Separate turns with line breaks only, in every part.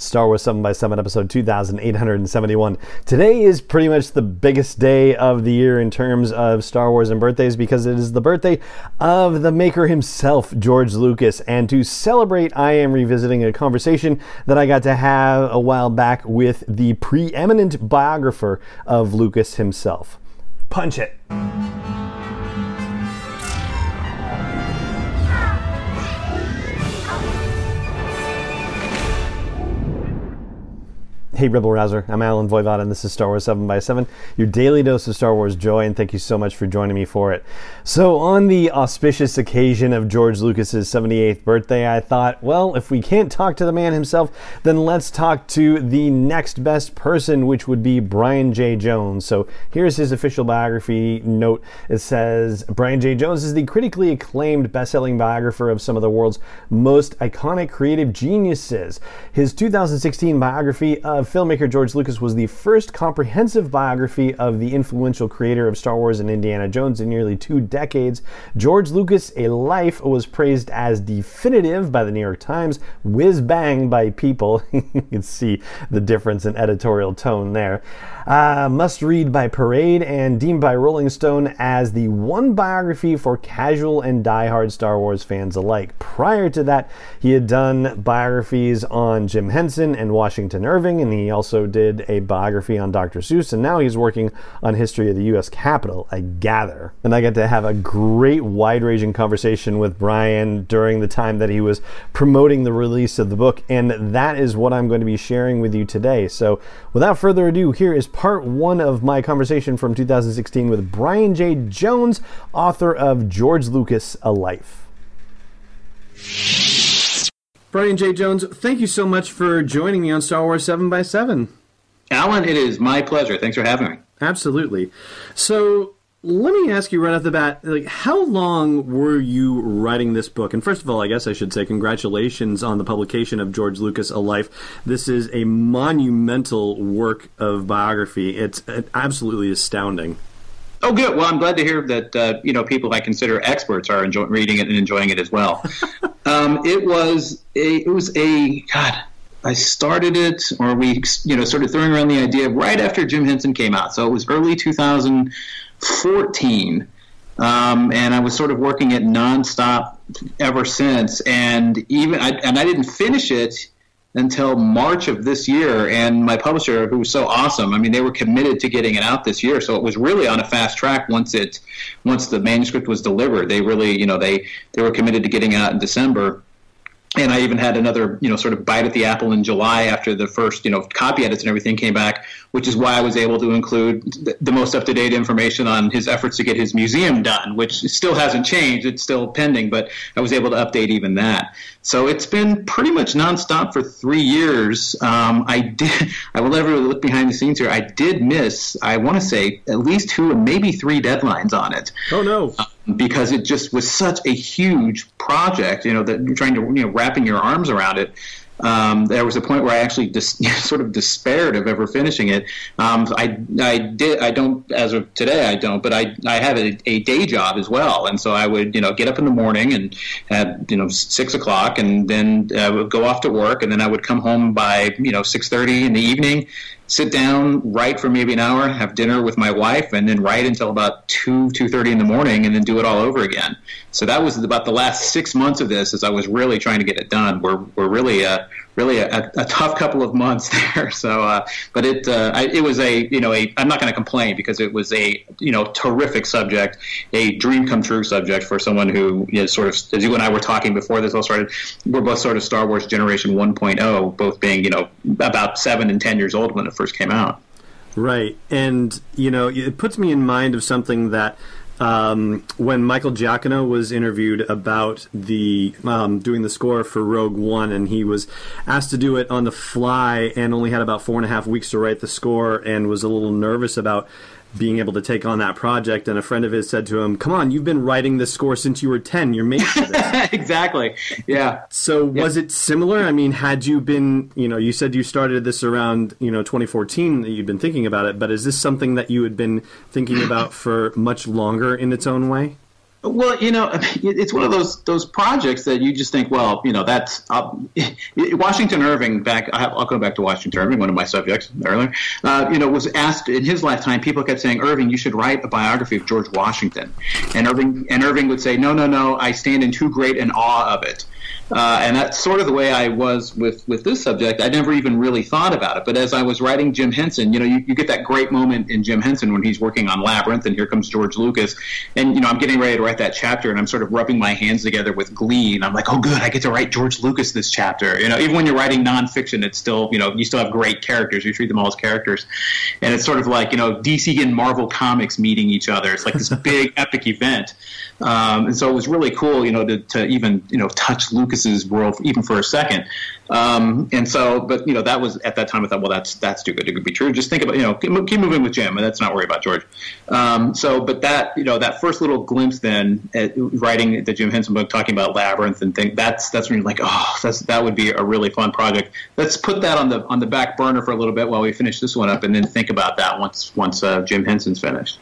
Star Wars 7 by 7 episode 2871. Today is pretty much the biggest day of the year in terms of Star Wars and birthdays because it is the birthday of the maker himself, George Lucas. And to celebrate, I am revisiting a conversation that I got to have a while back with the preeminent biographer of Lucas himself. Punch it. Hey, Rebel Rouser. I'm Allen Voivod, and this is Star Wars 7 by 7 your daily dose of Star Wars joy, and thank you so much for joining me for it. So, on the auspicious occasion of George Lucas's 78th birthday, I thought, well, if we can't talk to the man himself, then let's talk to the next best person, which would be Brian J. Jones. So, here's his official biography note. It says Brian J. Jones is the critically acclaimed best-selling biographer of some of the world's most iconic creative geniuses. His 2016 biography of filmmaker George Lucas was the first comprehensive biography of the influential creator of Star Wars and Indiana Jones in nearly two decades. George Lucas' A Life was praised as definitive by the New York Times, whiz bang by People. you can see the difference in editorial tone there. Uh, must read by Parade and deemed by Rolling Stone as the one biography for casual and die-hard Star Wars fans alike. Prior to that, he had done biographies on Jim Henson and Washington Irving, and he also did a biography on Dr. Seuss, and now he's working on history of the U.S. Capitol, I gather. And I got to have a great, wide ranging conversation with Brian during the time that he was promoting the release of the book, and that is what I'm going to be sharing with you today. So, without further ado, here is part one of my conversation from 2016 with Brian J. Jones, author of George Lucas A Life. Brian J. Jones, thank you so much for joining me on Star Wars 7 by 7
Allen, it is my pleasure. Thanks for having me.
Absolutely. So, let me ask you right off the bat, like, how long were you writing this book? And first of all, I guess I should say congratulations on the publication of George Lucas: A Life. This is a monumental work of biography. It's uh, absolutely astounding.
Oh, good. Well, I'm glad to hear that uh, you know people I consider experts are enjoy- reading it and enjoying it as well. um, it was a it was a God. I started it, or we you know started throwing around the idea right after Jim Henson came out. So it was early 2014, um, and I was sort of working it nonstop ever since. And even I, and I didn't finish it until March of this year. And my publisher, who was so awesome, I mean, they were committed to getting it out this year. So it was really on a fast track once it, once the manuscript was delivered. They really, you know, they they were committed to getting out in December. And I even had another, you know, sort of bite at the apple in July after the first, you know, copy edits and everything came back, which is why I was able to include the, the most up to date information on his efforts to get his museum done, which still hasn't changed. It's still pending, but I was able to update even that. So it's been pretty much nonstop for three years. Um, I did. I will never look behind the scenes here. I did miss. I want to say at least two or maybe three deadlines on it.
Oh no!
Um, because it just was such a huge project. You know that you're trying to you know wrapping your arms around it um, there was a point where I actually dis- sort of despaired of ever finishing it. Um, I, I did I don't as of today I don't, but I I have a, a, day job as well, and so I would you know get up in the morning and at you know six o'clock, and then I uh, would go off to work, and then I would come home by you know six thirty in the evening, sit down, write for maybe an hour, have dinner with my wife, and then write until about two two thirty in the morning, and then do it all over again. So that was about the last six months of this, as I was really trying to get it done. We're we're really uh, really a, a, tough couple of months there. So, uh, but it uh, I, it was a you know a I'm not going to complain because it was a you know terrific subject, a dream come true subject for someone who you know, sort of as you and I were talking before this all started. We're both sort of Star Wars generation 1.0, both being you know about seven and ten years old when it first came out.
Right, and you know it puts me in mind of something that um, when Michael Giacchino was interviewed about the um, doing the score for Rogue One, and he was asked to do it on the fly, and only had about four and a half weeks to write the score, and was a little nervous about being able to take on that project. And a friend of his said to him, "Come on, you've been writing this score since you were ten. You're made for this."
exactly. Yeah.
So was it similar? I mean, had you been, you know, you said you started this around, you know, 2014 that you'd been thinking about it, but is this something that you had been thinking about for much longer in its own way?
Well, you know, it's one of those those projects that you just think, well, you know, that's uh, Washington Irving. Back, I'll go back to Washington Irving, one of my subjects earlier. Uh, you know, was asked in his lifetime. People kept saying, Irving, you should write a biography of George Washington, and Irving and Irving would say, no, no, no, I stand in too great an awe of it. Uh, and that's sort of the way I was with, with this subject. I never even really thought about it. But as I was writing Jim Henson, you know, you, you get that great moment in Jim Henson when he's working on Labyrinth, and here comes George Lucas. And, you know, I'm getting ready to write that chapter, and I'm sort of rubbing my hands together with glee. And I'm like, oh, good, I get to write George Lucas this chapter. You know, even when you're writing nonfiction, it's still, you know, you still have great characters. You treat them all as characters. And it's sort of like, you know, DC and Marvel Comics meeting each other. It's like this big epic event. Um, and so it was really cool, you know, to, to even, you know, touch Lucas's world even for a second. Um, and so, but you know, that was at that time I thought, well, that's that's too good to be true. Just think about, you know, keep, keep moving with Jim, and let's not worry about George. Um, so, but that you know, that first little glimpse then at writing the Jim Henson book, talking about labyrinth and things, that's that's when you're like, oh, that's that would be a really fun project. Let's put that on the on the back burner for a little bit while we finish this one up, and then think about that once once uh, Jim Henson's finished.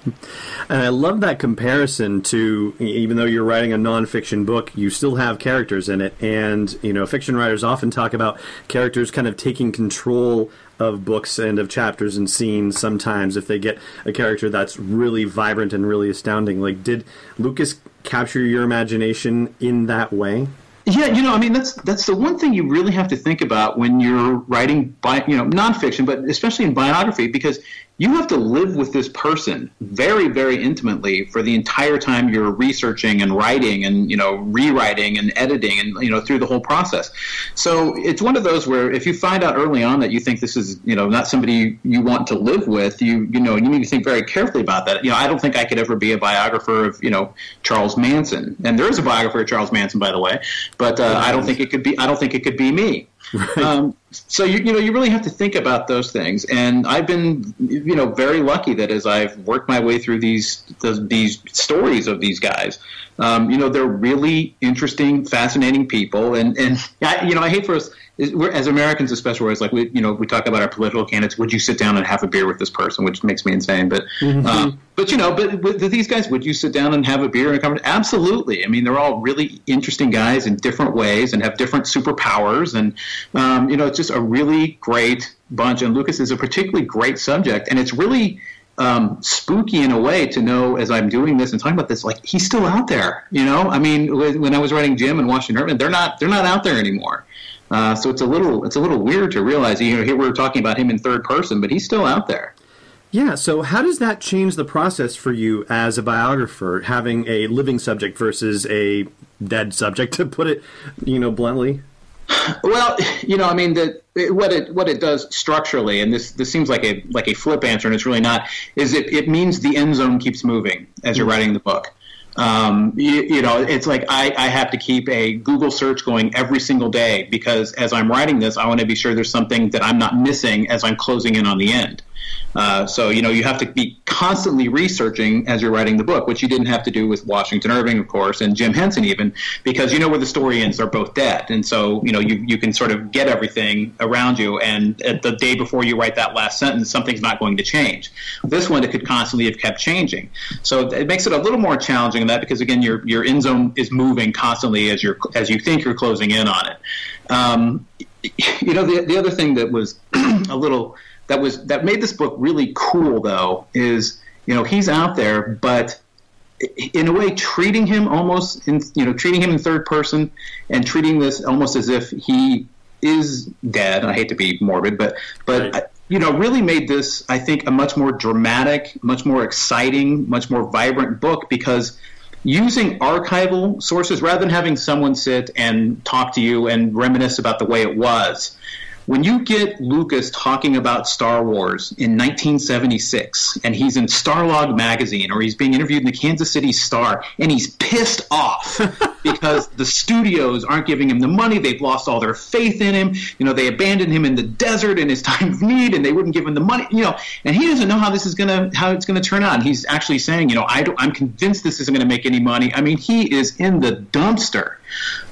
And I love that comparison to even though you're writing a nonfiction book, you still have characters in it, and you know, fiction writers often talk about characters kind of taking control of books and of chapters and scenes sometimes if they get a character that's really vibrant and really astounding. Like, did Lucas capture your imagination in that way?
Yeah, you know, I mean, that's that's the one thing you really have to think about when you're writing, bi- you know, nonfiction, but especially in biography, because you have to live with this person very very intimately for the entire time you're researching and writing and you know rewriting and editing and you know through the whole process. So it's one of those where if you find out early on that you think this is you know not somebody you want to live with you you know you need to think very carefully about that. You know i don't think i could ever be a biographer of you know charles manson. And there is a biographer of charles manson by the way but uh, i don't think it could be i don't think it could be me. Right. Um, so you you know you really have to think about those things, and I've been you know very lucky that as I've worked my way through these these stories of these guys, um, you know they're really interesting, fascinating people, and and I, you know I hate for us we're, as Americans, especially, where it's like we, you know, we talk about our political candidates. Would you sit down and have a beer with this person? Which makes me insane. But, mm-hmm. uh, but you know, but with these guys, would you sit down and have a beer and come? Absolutely. I mean, they're all really interesting guys in different ways and have different superpowers, and um, you know, it's just a really great bunch. And Lucas is a particularly great subject, and it's really. Um, spooky in a way to know as I'm doing this and talking about this, like he's still out there. You know, I mean, when I was writing Jim and Washington Irving, they're not they're not out there anymore. Uh, so it's a little it's a little weird to realize. You know, here we're talking about him in third person, but he's still out there.
Yeah. So how does that change the process for you as a biographer, having a living subject versus a dead subject, to put it, you know, bluntly?
Well, you know, I mean, the, what it what it does structurally, and this this seems like a like a flip answer, and it's really not. Is it it means the end zone keeps moving as you're writing the book. Um, you, you, know, it's like I, I have to keep a Google search going every single day because as I'm writing this, I want to be sure there's something that I'm not missing as I'm closing in on the end. Uh, so, you know, you have to be constantly researching as you're writing the book, which you didn't have to do with Washington Irving, of course, and Jim Henson even, because you know where the story ends, they're both dead. And so, you know, you, you can sort of get everything around you, and at the day before you write that last sentence, something's not going to change. This one, it could constantly have kept changing. So it makes it a little more challenging in that because, again, your, your end zone is moving constantly as, you're, as you think you're closing in on it. Um, you know, the, the other thing that was a little – that was that made this book really cool though is you know he's out there but in a way treating him almost in you know treating him in third person and treating this almost as if he is dead i hate to be morbid but but right. you know really made this i think a much more dramatic much more exciting much more vibrant book because using archival sources rather than having someone sit and talk to you and reminisce about the way it was when you get Lucas talking about Star Wars in 1976, and he's in Starlog magazine, or he's being interviewed in the Kansas City Star, and he's pissed off because the studios aren't giving him the money, they've lost all their faith in him. You know, they abandoned him in the desert in his time of need, and they wouldn't give him the money. You know, and he doesn't know how this is gonna how it's gonna turn out. And he's actually saying, you know, I am convinced this isn't gonna make any money. I mean, he is in the dumpster.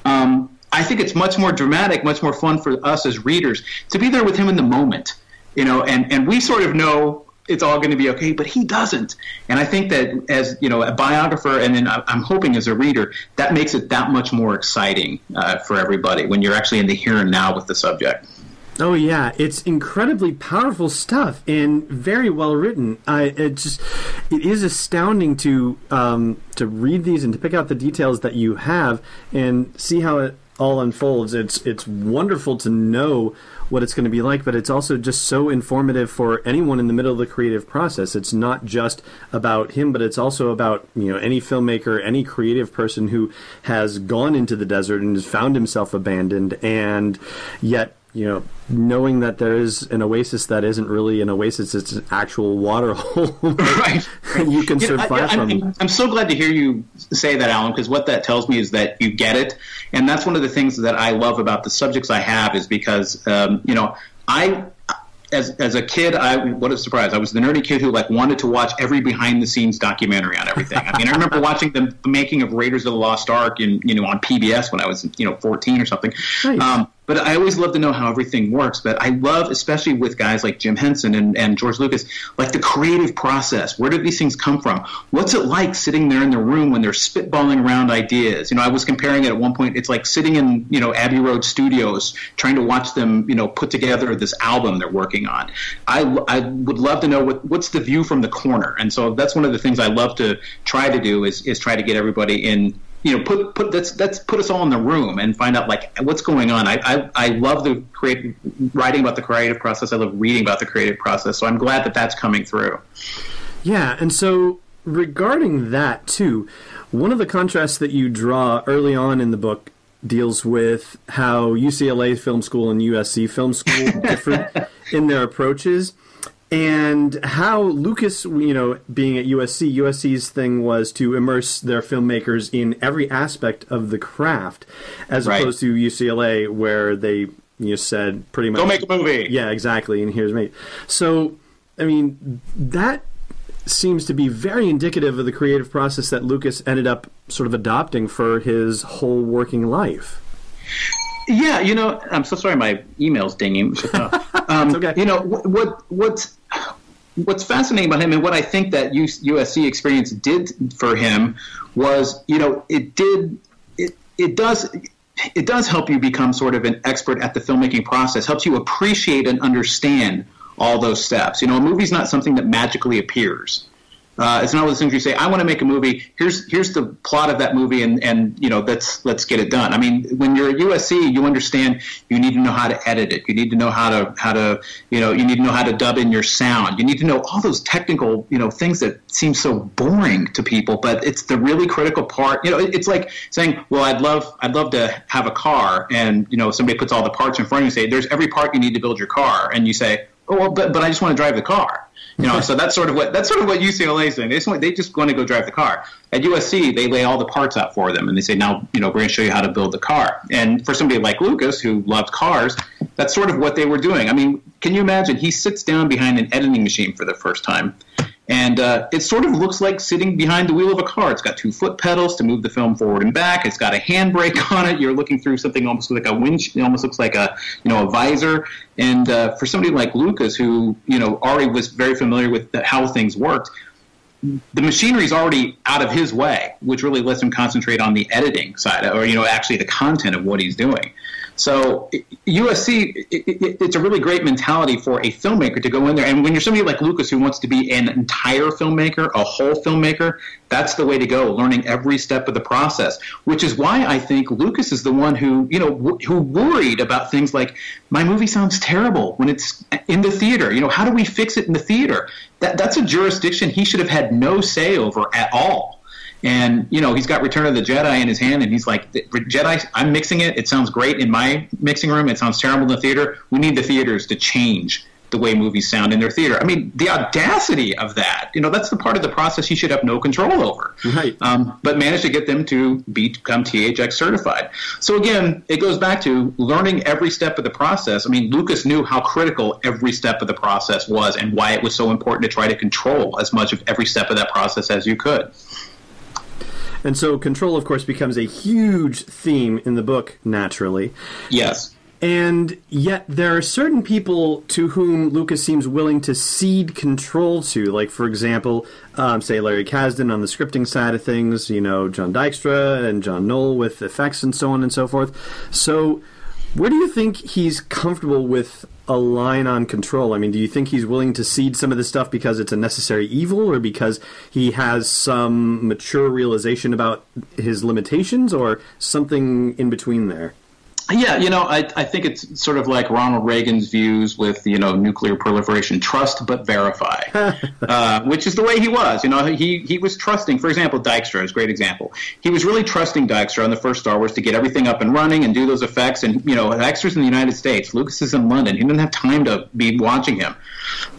Um, I think it's much more dramatic, much more fun for us as readers to be there with him in the moment. You know, and, and we sort of know it's all going to be okay, but he doesn't. And I think that as you know, a biographer, and then I'm hoping as a reader, that makes it that much more exciting uh, for everybody when you're actually in the here and now with the subject.
Oh yeah, it's incredibly powerful stuff and very well written. I it just it is astounding to um, to read these and to pick out the details that you have and see how it all unfolds. It's it's wonderful to know what it's going to be like, but it's also just so informative for anyone in the middle of the creative process. It's not just about him, but it's also about you know any filmmaker, any creative person who has gone into the desert and has found himself abandoned, and yet you know, knowing that there is an oasis that isn't really an oasis, it's an actual water hole. right. you can you survive know, I,
from. I'm, I'm so glad to hear you say that, Allen, because what that tells me is that you get it. And that's one of the things that I love about the subjects I have is because, um, you know, I as as a kid, I what a surprise! I was the nerdy kid who like wanted to watch every behind the scenes documentary on everything. I mean, I remember watching the, the, making of Raiders of the Lost Ark in you know on PBS when I was you know 14 or something. Nice. Um, but I always love to know how everything works. But I love, especially with guys like Jim Henson and, and George Lucas, like the creative process. Where did these things come from? What's it like sitting there in the room when they're spitballing around ideas? You know, I was comparing it at one point. It's like sitting in, you know, Abbey Road Studios trying to watch them, you know, put together this album they're working on. I, I would love to know what, what's the view from the corner. And so that's one of the things I love to try to do is, is try to get everybody in you know put put that's that's put us all in the room and find out like what's going on. I I, I love the creative writing about the creative process. I love reading about the creative process. So I'm glad that that's coming through.
Yeah, and so regarding that too, one of the contrasts that you draw early on in the book deals with how UCLA Film School and USC Film School differ in their approaches and how Lucas, you know, being at USC, USC's thing was to immerse their filmmakers in every aspect of the craft, as right. opposed to UCLA, where they you said pretty much
go make a movie.
Yeah, exactly. And here's me. So, I mean, that seems to be very indicative of the creative process that Lucas ended up sort of adopting for his whole working life.
Yeah, you know, I'm so sorry, my email's dinging. Um, okay. You know what? What's what's fascinating about him, and what I think that USC experience did for him was, you know, it did it it does it does help you become sort of an expert at the filmmaking process. Helps you appreciate and understand all those steps. You know, a movie's not something that magically appears. Uh, it's not one of those things you say, I want to make a movie. Here's here's the plot of that movie, and and you know let's let's get it done. I mean, when you're at USC, you understand you need to know how to edit it. You need to know how to how to you know you need to know how to dub in your sound. You need to know all those technical you know things that seem so boring to people, but it's the really critical part. You know, it's like saying, well, I'd love I'd love to have a car, and you know somebody puts all the parts in front of you, and say, there's every part you need to build your car, and you say, oh, well, but but I just want to drive the car you know, so that's sort of what that's sort of what UCLA is doing. They just want, they just want to go drive the car. At USC, they lay all the parts out for them, and they say, now, you know, we're going to show you how to build the car. And for somebody like Lucas, who loved cars, that's sort of what they were doing. I mean, can you imagine? He sits down behind an editing machine for the first time, and uh, it sort of looks like sitting behind the wheel of a car. It's got two foot pedals to move the film forward and back. It's got a handbrake on it. You're looking through something almost like a winch. It almost looks like a you know a visor. And uh, for somebody like Lucas, who you know already was very familiar with the, how things worked, the machinery is already out of his way, which really lets him concentrate on the editing side, or you know actually the content of what he's doing. So USC, it, it, it's a really great mentality for a filmmaker to go in there. And when you're somebody like Lucas who wants to be an entire filmmaker, a whole filmmaker, that's the way to go. Learning every step of the process, which is why I think Lucas is the one who, you know, who worried about things like my movie sounds terrible when it's in the theater. You know, how do we fix it in the theater? That that's a jurisdiction he should have had no say over at all. And you know, he's got Return of the Jedi in his hand, and he's like, "Jedi, I'm mixing it. It sounds great in my mixing room. It sounds terrible in the theater. We need the theaters to change the way movies sound in their theater. I mean, the audacity of that. You know, that's the part of the process he should have no control over.
Right.
Um, but managed to get them to become THX certified. So again, it goes back to learning every step of the process. I mean, Lucas knew how critical every step of the process was and why it was so important to try to control as much of every step of that process as you could.
And so control, of course, becomes a huge theme in the book, naturally.
Yes.
And yet, there are certain people to whom Lucas seems willing to cede control to. Like, for example, um, say Larry Kasdan on the scripting side of things, you know, John Dykstra and John Knoll with effects and so on and so forth. So, where do you think he's comfortable with a line on control? I mean, do you think he's willing to cede some of this stuff because it's a necessary evil or because he has some mature realization about his limitations or something in between there?
Yeah, you know, I, I think it's sort of like Ronald Reagan's views with, you know, nuclear proliferation trust but verify, uh, which is the way he was. You know, he, he was trusting, for example, Dykstra is a great example. He was really trusting Dykstra on the first Star Wars to get everything up and running and do those effects. And, you know, Dykstra's in the United States, Lucas is in London. He didn't have time to be watching him.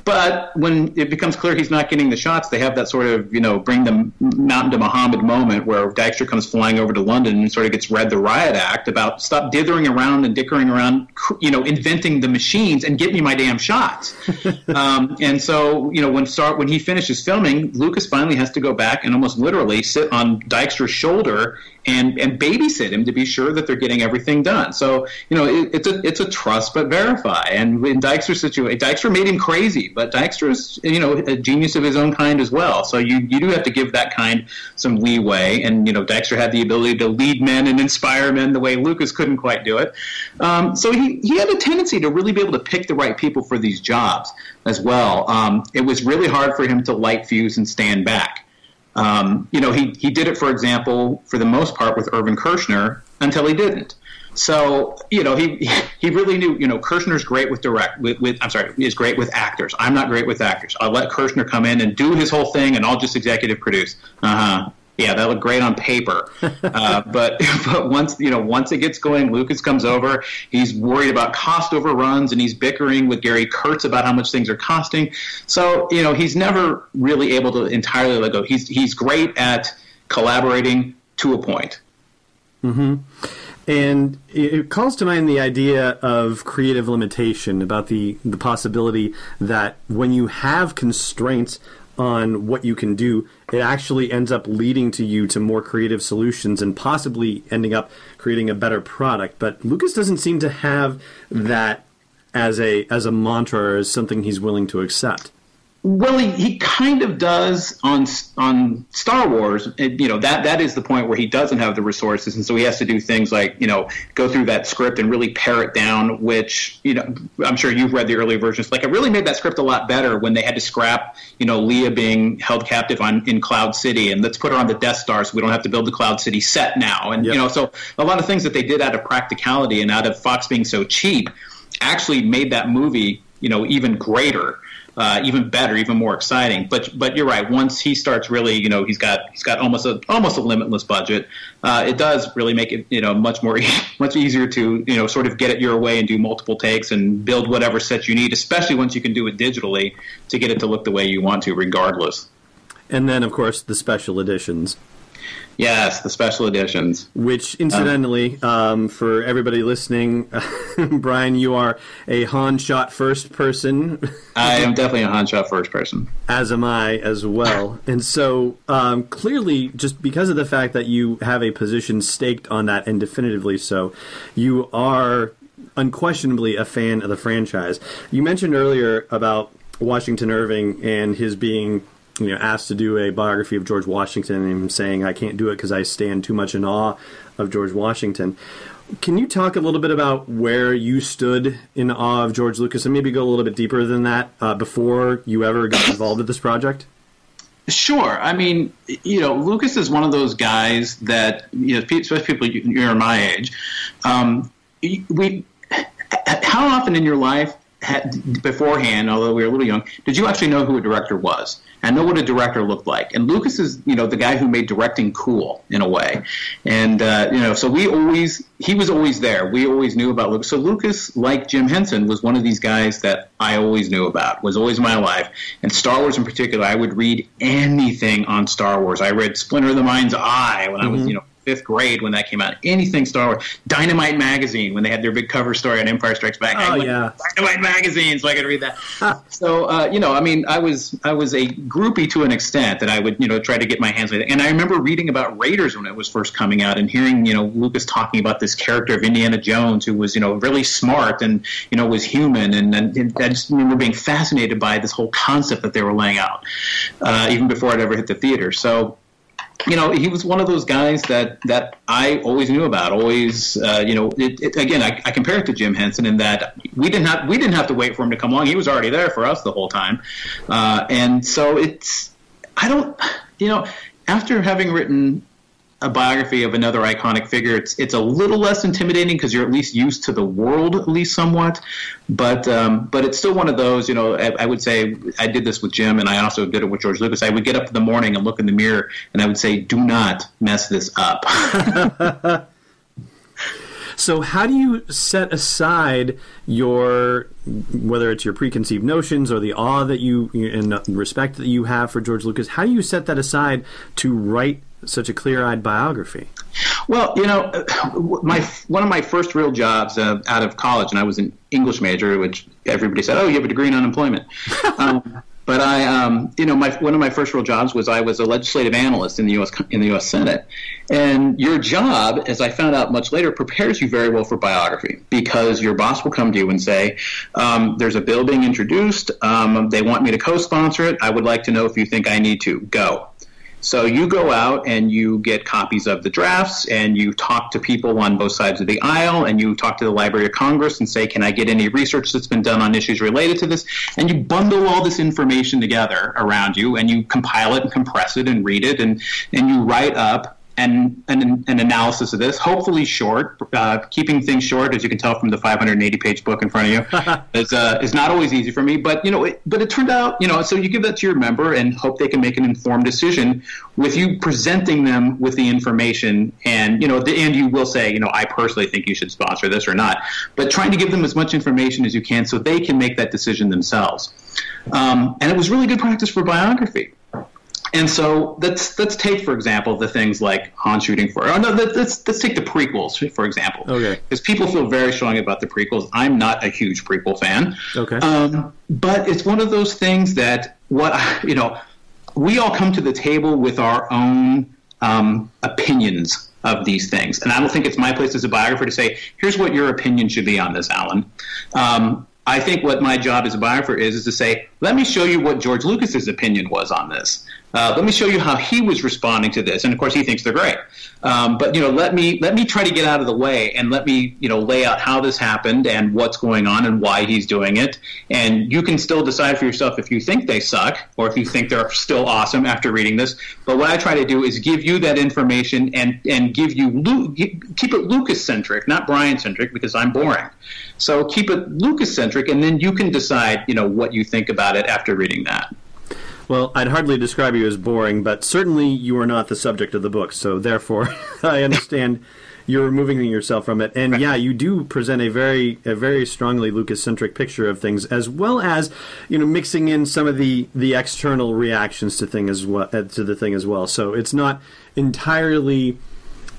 But when it becomes clear he's not getting the shots, they have that sort of, you know, bring the mountain to Muhammad moment where Dykstra comes flying over to London and sort of gets read the riot act about stop dithering around and dickering around, you know, inventing the machines and get me my damn shots. um, and so, you know, when start when he finishes filming, Lucas finally has to go back and almost literally sit on Dykstra's shoulder and and babysit him to be sure that they're getting everything done. So you know it, it's a it's a trust but verify. And in Dykstra's situation, Dykstra made him crazy, but Dykstra's you know a genius of his own kind as well. So you you do have to give that kind some leeway. And you know Dykstra had the ability to lead men and inspire men the way Lucas couldn't quite do it. Um, so he he had a tendency to really be able to pick the right people for these jobs as well. Um, it was really hard for him to light fuse and stand back. Um, you know, he, he did it, for example, for the most part with Irvin Kershner until he didn't. So, you know, he he really knew, you know, Kershner's great with direct with, with I'm sorry, is great with actors. I'm not great with actors. I'll let Kershner come in and do his whole thing and I'll just executive produce. Uh-huh yeah, that looked great on paper. Uh, but but once you know once it gets going, Lucas comes over. He's worried about cost overruns, and he's bickering with Gary Kurtz about how much things are costing. So you know he's never really able to entirely let go. He's he's great at collaborating to a point.
Mm-hmm. And it calls to mind the idea of creative limitation, about the, the possibility that when you have constraints on what you can do, it actually ends up leading to you to more creative solutions and possibly ending up creating a better product. But Lucas doesn't seem to have that as a as a mantra or as something he's willing to accept.
Well, he, he kind of does on on Star Wars. You know that that is the point where he doesn't have the resources, and so he has to do things like you know go through that script and really pare it down. Which you know I'm sure you've read the early versions. Like it really made that script a lot better when they had to scrap you know Leia being held captive on in Cloud City, and let's put her on the Death Star so we don't have to build the Cloud City set now. And yep. you know so a lot of things that they did out of practicality and out of Fox being so cheap actually made that movie you know even greater uh, even better, even more exciting. But but you're right. Once he starts really, you know, he's got he's got almost a almost a limitless budget. Uh, it does really make it you know much more much easier to you know sort of get it your way and do multiple takes and build whatever set you need, especially once you can do it digitally to get it to look the way you want to, regardless.
And then of course the special editions.
Yes, the special editions.
Which, incidentally, um, um, for everybody listening, Brian, you are a Han shot first person.
I am definitely a Han shot first person.
As am I as well. and so, um, clearly, just because of the fact that you have a position staked on that, and definitively so, you are unquestionably a fan of the franchise. You mentioned earlier about Washington Irving and his being you know asked to do a biography of George Washington and him saying I can't do it because I stand too much in awe of George Washington. Can you talk a little bit about where you stood in awe of George Lucas and maybe go a little bit deeper than that uh, before you ever got involved with this project?
Sure. I mean, you know, Lucas is one of those guys that, you know, especially people you're my age. Um, we, how often in your life had, beforehand, although we were a little young, did you actually know who a director was? and know what a director looked like. And Lucas is, you know, the guy who made directing cool in a way. And, uh, you know, so we always, he was always there. We always knew about Lucas. So Lucas, like Jim Henson, was one of these guys that I always knew about, was always in my life. And Star Wars in particular, I would read anything on Star Wars. I read Splinter of the Mind's Eye when mm-hmm. I was, mm-hmm. you know, fifth grade when that came out. Anything Star Wars, Dynamite magazine when they had their big cover story on Empire Strikes Back.
Oh yeah,
Dynamite magazine, so I could read that. so uh, you know, I mean, I was I was a groupie to an extent that I would you know try to get my hands on it. And I remember reading about Raiders when it was first coming out and hearing you know Lucas talking about this character of Indiana Jones who was you know really smart and you know was human, and, and, and I just remember being fascinated by this whole concept that they were laying out, uh, even before it ever hit the theater. So you know, he was one of those guys that that I always knew about. Always, uh, you know, it, it, again, I, I, compare it to Jim Henson in that we didn't have we didn't have to wait for him to come along. He was already there for us the whole time, uh, and so it's I don't, you know, after having written a biography of another iconic figure, it's it's a little less intimidating because you're at least used to the world at least somewhat. But um, but it's still one of those. You know, I, I, would say I did this with Jim, and I also did it with George Lucas. I would get up in the morning and look in the mirror, and I would say, "Do not mess this up."
So, how do you set aside your, whether it's your preconceived notions or the awe that you and respect that you have for George Lucas, how do you set that aside to write such a clear-eyed biography?
Well, you know, my one of my first real jobs uh, out of college, and I was an English major, which everybody said, "Oh, you have a degree in unemployment." um, but I, um, you know, my one of my first real jobs was I was a legislative analyst in the U.S. in the U.S. Senate, and your job, as I found out much later, prepares you very well for biography because your boss will come to you and say, um, "There's a bill being introduced. Um, they want me to co-sponsor it. I would like to know if you think I need to go." So you go out and you get copies of the drafts and you talk to people on both sides of the aisle and you talk to the Library of Congress and say, can I get any research that's been done on issues related to this? And you bundle all this information together around you and you compile it and compress it and read it and, and you write up and an, an, analysis of this, hopefully short. Uh, keeping things short, as you can tell from the 580 page book in front of you, is, uh, is not always easy for me. But you know, it, but it turned out, you know, so you give that to your member and hope they can make an informed decision with you presenting them with the information. And you know, the, and you will say, you know, I personally think you should sponsor this or not. But trying to give them as much information as you can so they can make that decision themselves. Um, and it was really good practice for biography and so let's let's take for example the things like Han shooting for. Oh no, let's let's take the prequels for example.
Okay.
Because people feel very strongly about the prequels. I'm not a huge prequel fan.
Okay.
Um, but it's one of those things that what you know, we all come to the table with our own um, opinions of these things, and I don't think it's my place as a biographer to say, here's what your opinion should be on this, Allen. Um, I think what my job as a biographer is is to say, let me show you what George Lucas's opinion was on this. Uh, let me show you how he was responding to this, and of course, he thinks they're great. Um, but you know, let me let me try to get out of the way and let me you know lay out how this happened and what's going on and why he's doing it. And you can still decide for yourself if you think they suck or if you think they're still awesome after reading this. But what I try to do is give you that information and and give you keep it Lucas centric, not Brian centric, because I'm boring. So keep it Lucas centric, and then you can decide you know what you think about it after reading that.
Well, I'd hardly describe you as boring, but certainly you are not the subject of the book, so therefore I understand you're removing yourself from it. And yeah, you do present a very a very strongly Lucas centric picture of things, as well as you know mixing in some of the the external reactions to thing as well uh, to the thing as well. So it's not entirely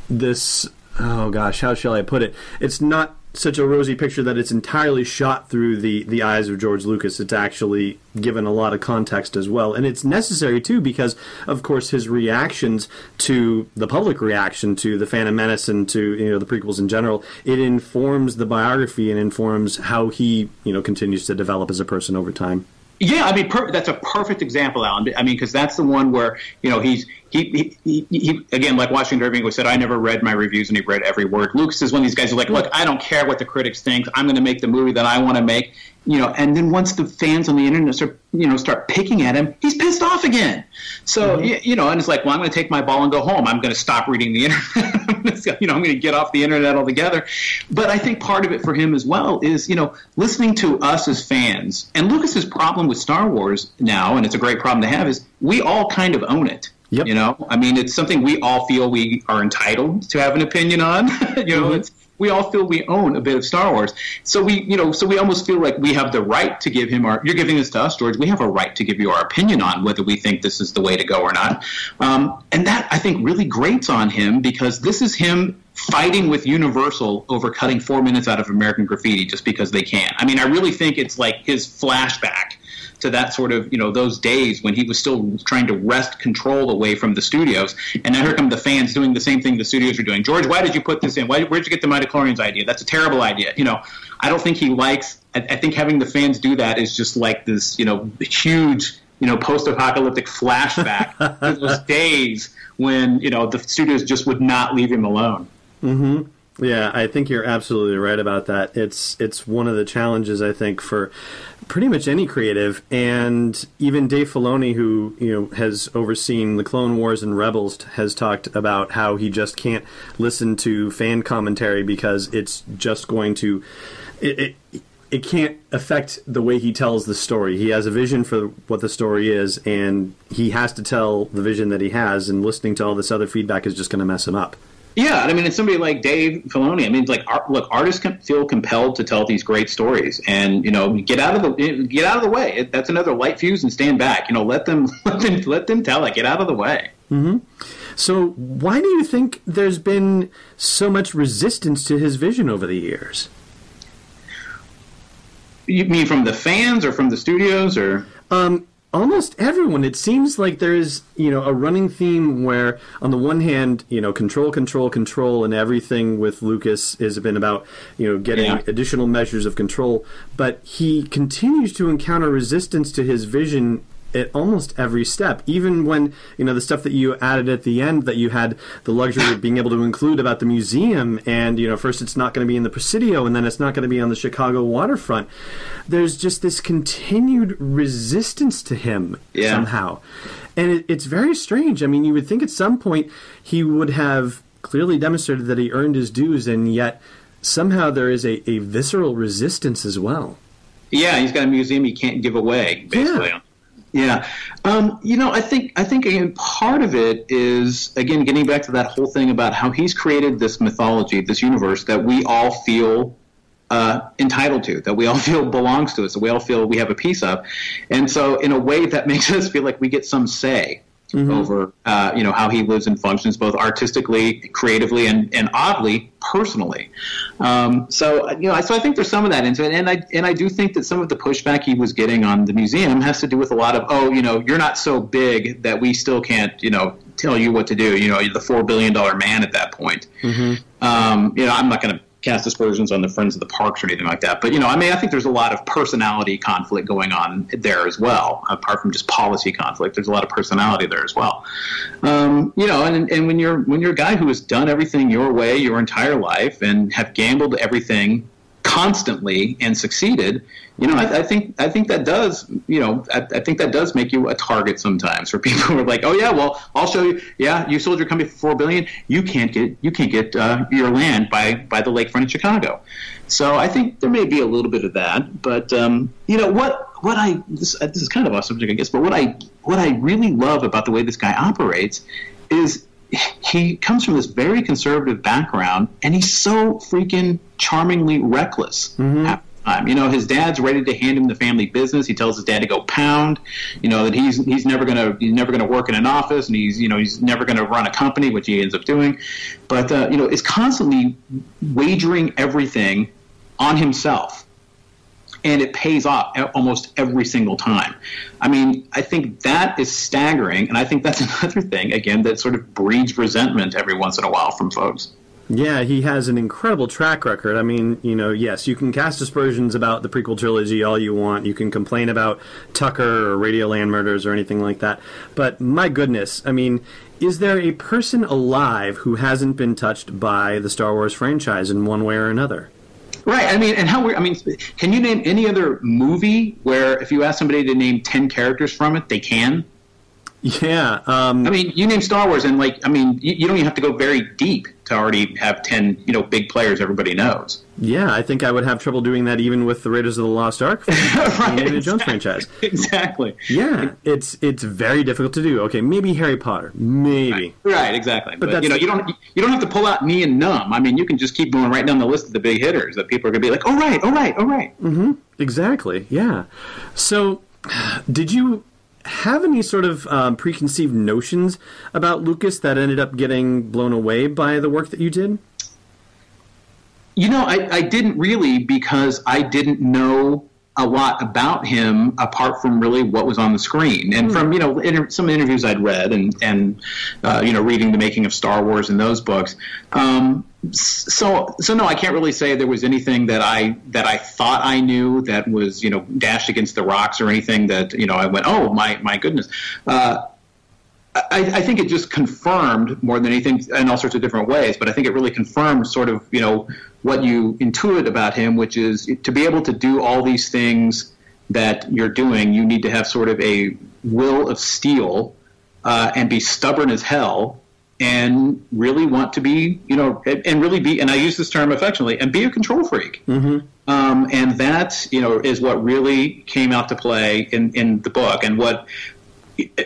this. Oh gosh, how shall I put it? It's not such a rosy picture that it's entirely shot through the, the eyes of George Lucas. It's actually given a lot of context as well. And it's necessary too because, of course, his reactions to the public reaction to the Phantom Menace and to you know the prequels in general, it informs the biography and informs how he you know continues to develop as a person over time.
Yeah, I mean per- that's a perfect example, Allen. I mean because that's the one where you know he's he, he, he, again, like Washington Irving said, I never read my reviews and he read every word. Lucas is one of these guys who's like, look, I don't care what the critics think. I'm going to make the movie that I want to make, you know. And then once the fans on the internet start, you know, start picking at him, he's pissed off again. So mm-hmm. you, you, know, and it's like, well, I'm going to take my ball and go home. I'm going to stop reading the internet. you know, I'm going to get off the internet altogether. But I think part of it for him as well is, you know, listening to us as fans. And Lucas's problem with Star Wars now, and it's a great problem to have, is we all kind of own it You know, I mean, it's something we all feel we are entitled to have an opinion on. you know, mm-hmm. it's we all feel we own a bit of Star Wars. So we, you know, so we almost feel like we have the right to give him our. You're giving this to us, George. We have a right to give you our opinion on whether we think this is the way to go or not. Um, and that I think really grates on him because this is him fighting with Universal over cutting four minutes out of American Graffiti just because they can. I mean, I really think it's like his flashback to that sort of you know those days when he was still trying to wrest control away from the studios. And now here come the fans doing the same thing the studios are doing. George, why did you put this in? Why, where'd you get the midichlorians idea? That's a terrible idea. You know, I don't think he likes. I, I think having the fans do that is just like this you know huge you know post-apocalyptic flashback to those days when you know the studios just would not leave him alone.
Mm-hmm. Yeah, I think you're absolutely right about that. It's it's one of the challenges I think for pretty much any creative, and even Dave Filoni, who you know has overseen the Clone Wars and Rebels, has talked about how he just can't listen to fan commentary because it's just going to it, it it can't affect the way he tells the story. He has a vision for what the story is, and he has to tell the vision that he has. And listening to all this other feedback is just going to mess him up.
Yeah, I mean, it's somebody like Dave Filoni. I mean, like, art, look, artists can feel compelled to tell these great stories, and you know, get out of the get out of the way. It, that's another light fuse, and stand back. You know, let them let them let them tell it. Get out of the way.
Mm-hmm. So, why do you think there's been so much resistance to his vision over the years?
You mean from the fans or from the studios or?
Um, almost everyone it seems like there's you know a running theme where on the one hand you know control control control and everything with lucas has been about you know getting yeah. additional measures of control but he continues to encounter resistance to his vision at almost every step. Even when you know the stuff that you added at the end that you had the luxury of being able to include about the museum, and you know first it's not going to be in the Presidio, and then it's not going to be on the Chicago waterfront. There's just this continued resistance to him yeah. somehow, and it, it's very strange. I mean, you would think at some point he would have clearly demonstrated that he earned his dues, and yet somehow there is a, a visceral resistance as well.
Yeah, he's got a museum he can't give away, basically. Yeah. Yeah, um, you know, I think I think again part of it is again getting back to that whole thing about how he's created this mythology, this universe that we all feel uh, entitled to, that we all feel belongs to us, that we all feel we have a piece of, and so in a way that makes us feel like we get some say mm-hmm. over uh, you know how he lives and functions both artistically, creatively, and, and oddly personally. Um, so you know, so I think there's some of that into it, and I and I do think that some of the pushback he was getting on the museum has to do with a lot of oh you know you're not so big that we still can't you know tell you what to do. You know, you're the four billion dollar man at that point. Mm-hmm. Um, you know, I'm not going to cast aspersions on the Friends of the Parks or anything like that. But you know, I mean, I think there's a lot of personality conflict going on there as well. Apart from just policy conflict, there's a lot of personality there as well. Um, you know, and and when you're when you're a guy who has done everything your way your entire life and have gambled everything constantly and succeeded, you know, I, I, think I think that does, you know, I, I, think that does make you a target sometimes for people who are like, oh yeah, well, I'll show you. Yeah, you sold your company for four billion. You can't get you can't get uh, your land by by the lakefront in Chicago. So I think there may be a little bit of that, but um, you know what what I this, this is kind of off subject, I guess, but what I what I really love about the way this guy operates is he comes from this very conservative background, and he's so freaking charmingly reckless. Mm-hmm. You know, his dad's ready to hand him the family business. He tells his dad to go pound. You know that he's he's never gonna he's never gonna work in an office, and he's you know he's never gonna run a company, which he ends up doing. But uh, you know, is constantly wagering everything on himself and it pays off almost every single time. I mean, I think that is staggering, and I think that's another thing again that sort of breeds resentment every once in a while from folks.
Yeah, he has an incredible track record. I mean, you know, yes, you can cast aspersions about the prequel trilogy all you want. You can complain about Tucker or Radioland murders or anything like that. But my goodness, I mean, is there a person alive who hasn't been touched by the Star Wars franchise in one way or another?
Right. I mean, and how weird. I mean, can you name any other movie where if you ask somebody to name 10 characters from it, they can?
Yeah. Um,
I mean, you name Star Wars, and like, I mean, you, you, don't even have to go very deep to already have ten you know big players everybody knows.
Yeah, I think I would have trouble doing that even with the Raiders of the Lost Ark, right, Indiana exactly. Jones franchise.
Exactly.
Yeah, it's it's very difficult to do. Okay, maybe Harry Potter, maybe.
Right, right exactly. But, but you know, you don't you don't have to pull out Nien Nunb. I mean, you can just keep going right down the list of the big hitters that people are going to be like, "All right, all right, all right."
Mm-hmm. Exactly. Yeah. So, did you have any sort of um, preconceived notions about Lucas that ended up getting blown away by the work that you did?
You know, I, I didn't really because I didn't know a lot about him apart from really what was on the screen and mm. from you know inter- some interviews I'd read and and uh, you know reading the making of Star Wars and those books. Um, so so no, I can't really say there was anything that I that I thought I knew that was you know dashed against the rocks or anything that you know I went oh my my goodness. Uh, I, I, think it just confirmed more than anything in all sorts of different ways, but I think it really confirmed sort of, you know, what you intuit about him, which is to be able to do all these things that you're doing, you need to have sort of a will of steel uh, and be stubborn as hell and really want to be, you know, and really be, and I use this term affectionately, and be a control freak.
Mm-hmm.
Um, and that, you know, is what really came out to play in, in the book and what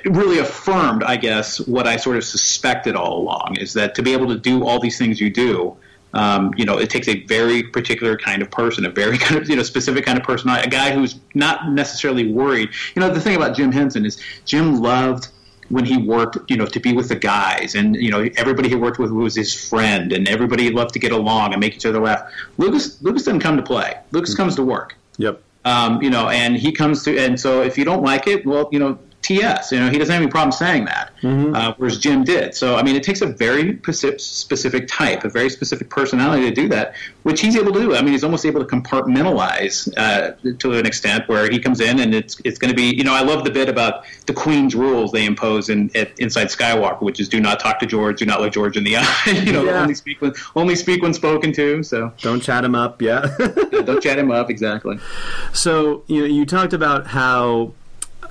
really affirmed, I guess, what I sort of suspected all along is that to be able to do all these things you do, um, you know, it takes a very particular kind of person, a very kind of you know specific kind of person, a guy who's not necessarily worried. You know, the thing about Jim Henson is Jim loved when he worked, you know, to be with the guys, and you know, everybody he worked with was his friend, and everybody loved to get along and make each other laugh. Lucas, Lucas doesn't come to play. Lucas mm-hmm. comes to work.
Yep.
Um, you know, and he comes to, and so if you don't like it, well, you know, TS. You know, he doesn't have any problem saying that, mm-hmm. uh, whereas Jim did. So, I mean, it takes a very specific type, a very specific personality to do that, which he's able to do. I mean, he's almost able to compartmentalize uh, to an extent where he comes in and it's it's going to be. You know, I love the bit about the Queen's rules they impose in at, inside Skywalker, which is do not talk to George, do not look George in the eye. you know, yeah. only speak when only speak when spoken to. So
don't chat him up. Yeah,
yeah don't chat him up. Exactly.
So you know, you talked about how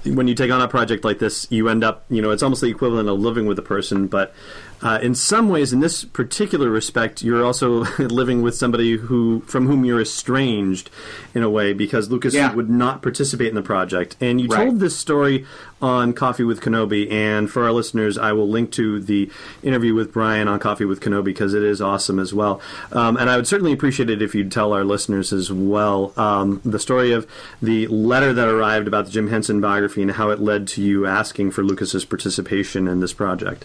when you take on a project like this, you end up, you know, it's almost the equivalent of living with a person, but uh, in some ways, in this particular respect, you're also living with somebody who from whom you're estranged in a way because Lucas yeah. would not participate in the project. And you right. told this story on Coffee with Kenobi, and for our listeners, I will link to the interview with Brian on Coffee with Kenobi because it is awesome as well. Um, and I would certainly appreciate it if you'd tell our listeners as well um, the story of the letter that arrived about the Jim Henson biography and how it led to you asking for Lucas's participation in this project.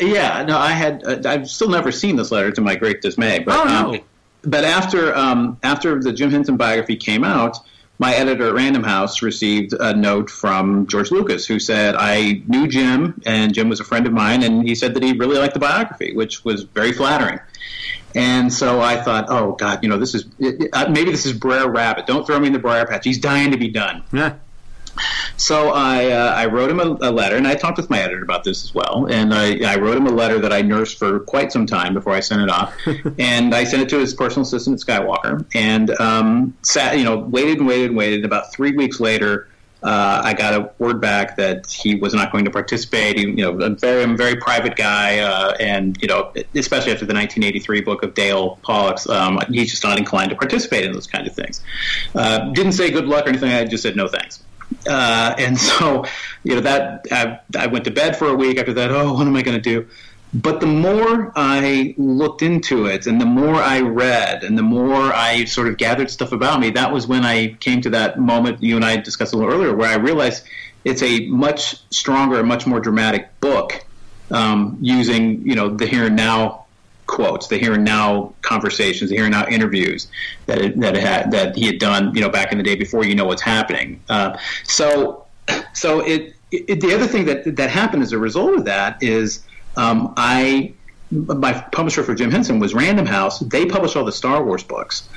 Yeah, no, I had. Uh, I've still never seen this letter, to my great dismay.
But, oh no.
Um, but after um, after the Jim Henson biography came out, my editor at Random House received a note from George Lucas, who said I knew Jim, and Jim was a friend of mine, and he said that he really liked the biography, which was very flattering. And so I thought, oh God, you know, this is uh, maybe this is Brer Rabbit. Don't throw me in the briar patch. He's dying to be done.
Yeah.
So I, uh, I wrote him a, a, letter, and I talked with my editor about this as well. And I, I wrote him a letter that I nursed for quite some time before I sent it off. and I sent it to his personal assistant at Skywalker, and um, sat, you know, waited and waited and waited. About three weeks later, uh, I got a word back that he was not going to participate. He, you know, a very, a very private guy, uh, and you know, especially after the 1983 book of Dale Pollock, um, he's just not inclined to participate in those kind of things. Uh, didn't say good luck or anything. I just said no thanks. Uh, and so, you know, that I, I, went to bed for a week after that. Oh, what am I going to do? But the more I looked into it and the more I read and the more I sort of gathered stuff about me, that was when I came to that moment you and I discussed a little earlier where I realized it's a much stronger, much more dramatic book um, using, you know, the here and now quotes, the here and now conversations, the here and now interviews that it, that it had that he had done, you know, back in the day before you know what's happening. Uh, so, so it, it, the other thing that that happened as a result of that is um, I my publisher for Jim Henson was Random House. They published all the Star Wars books.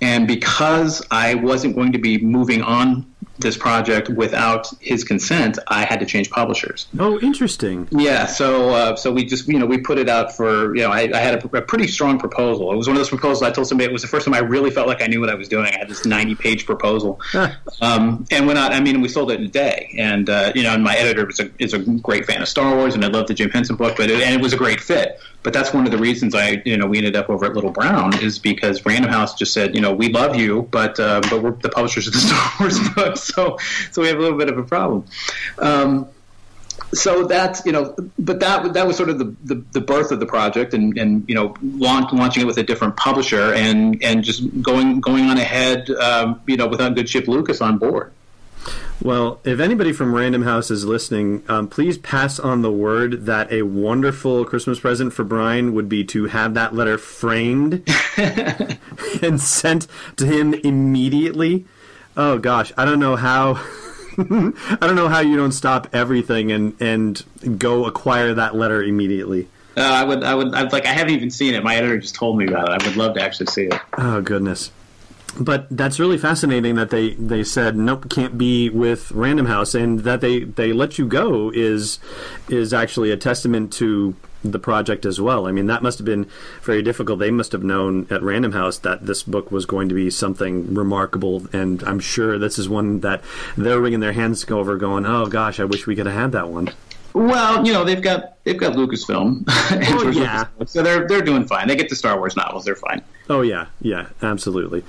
And because I wasn't going to be moving on this project without his consent, I had to change publishers.
Oh, interesting.
Yeah, so uh, so we just you know we put it out for you know I, I had a, a, pretty strong proposal. It was one of those proposals I told somebody it was the first time I really felt like I knew what I was doing. I had this ninety page proposal, um, and went out. I mean, we sold it in a day. And uh, you know, and my editor is a is a great fan of Star Wars, and I love the Jim Henson book, but it, and it was a great fit. But that's one of the reasons I you know we ended up over at Little Brown is because Random House just said you know we love you, but uh, but we're the publishers of the Star Wars book, so so we have a little bit of a problem. Um, so that's you know, but that that was sort of the, the, the, birth of the project, and, and you know, launch, launching it with a different publisher, and and just going going on ahead, um, you know, with good ship Lucas on board.
Well, if anybody from Random House is listening, um, please pass on the word that a wonderful Christmas present for Brian would be to have that letter framed and sent to him immediately. Oh gosh, I don't know how. I don't know how you don't stop everything and and go acquire that letter immediately.
Uh, I would, I would, I'd like. I haven't even seen it. My editor just told me about it. I would love to actually see it.
Oh goodness but that's really fascinating that they, they said nope can't be with Random House and that they, they let you go is is actually a testament to the project as well. I mean that must have been very difficult. They must have known at Random House that this book was going to be something remarkable, and I'm sure this is one that they're wringing their hands over, going, "Oh gosh, I wish we could have had that one."
Well, you know they've got they've got Lucasfilm,
oh, yeah.
so they're they're doing fine. They get the Star Wars novels, they're fine.
Oh yeah, yeah, absolutely.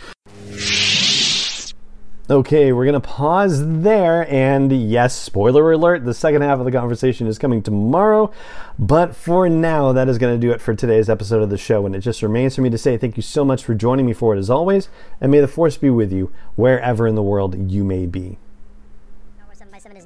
Okay, we're going to pause there. And yes, spoiler alert, the second half of the conversation is coming tomorrow. But for now, that is going to do it for today's episode of the show. And it just remains for me to say thank you so much for joining me for it as always. And may the force be with you wherever in the world you may be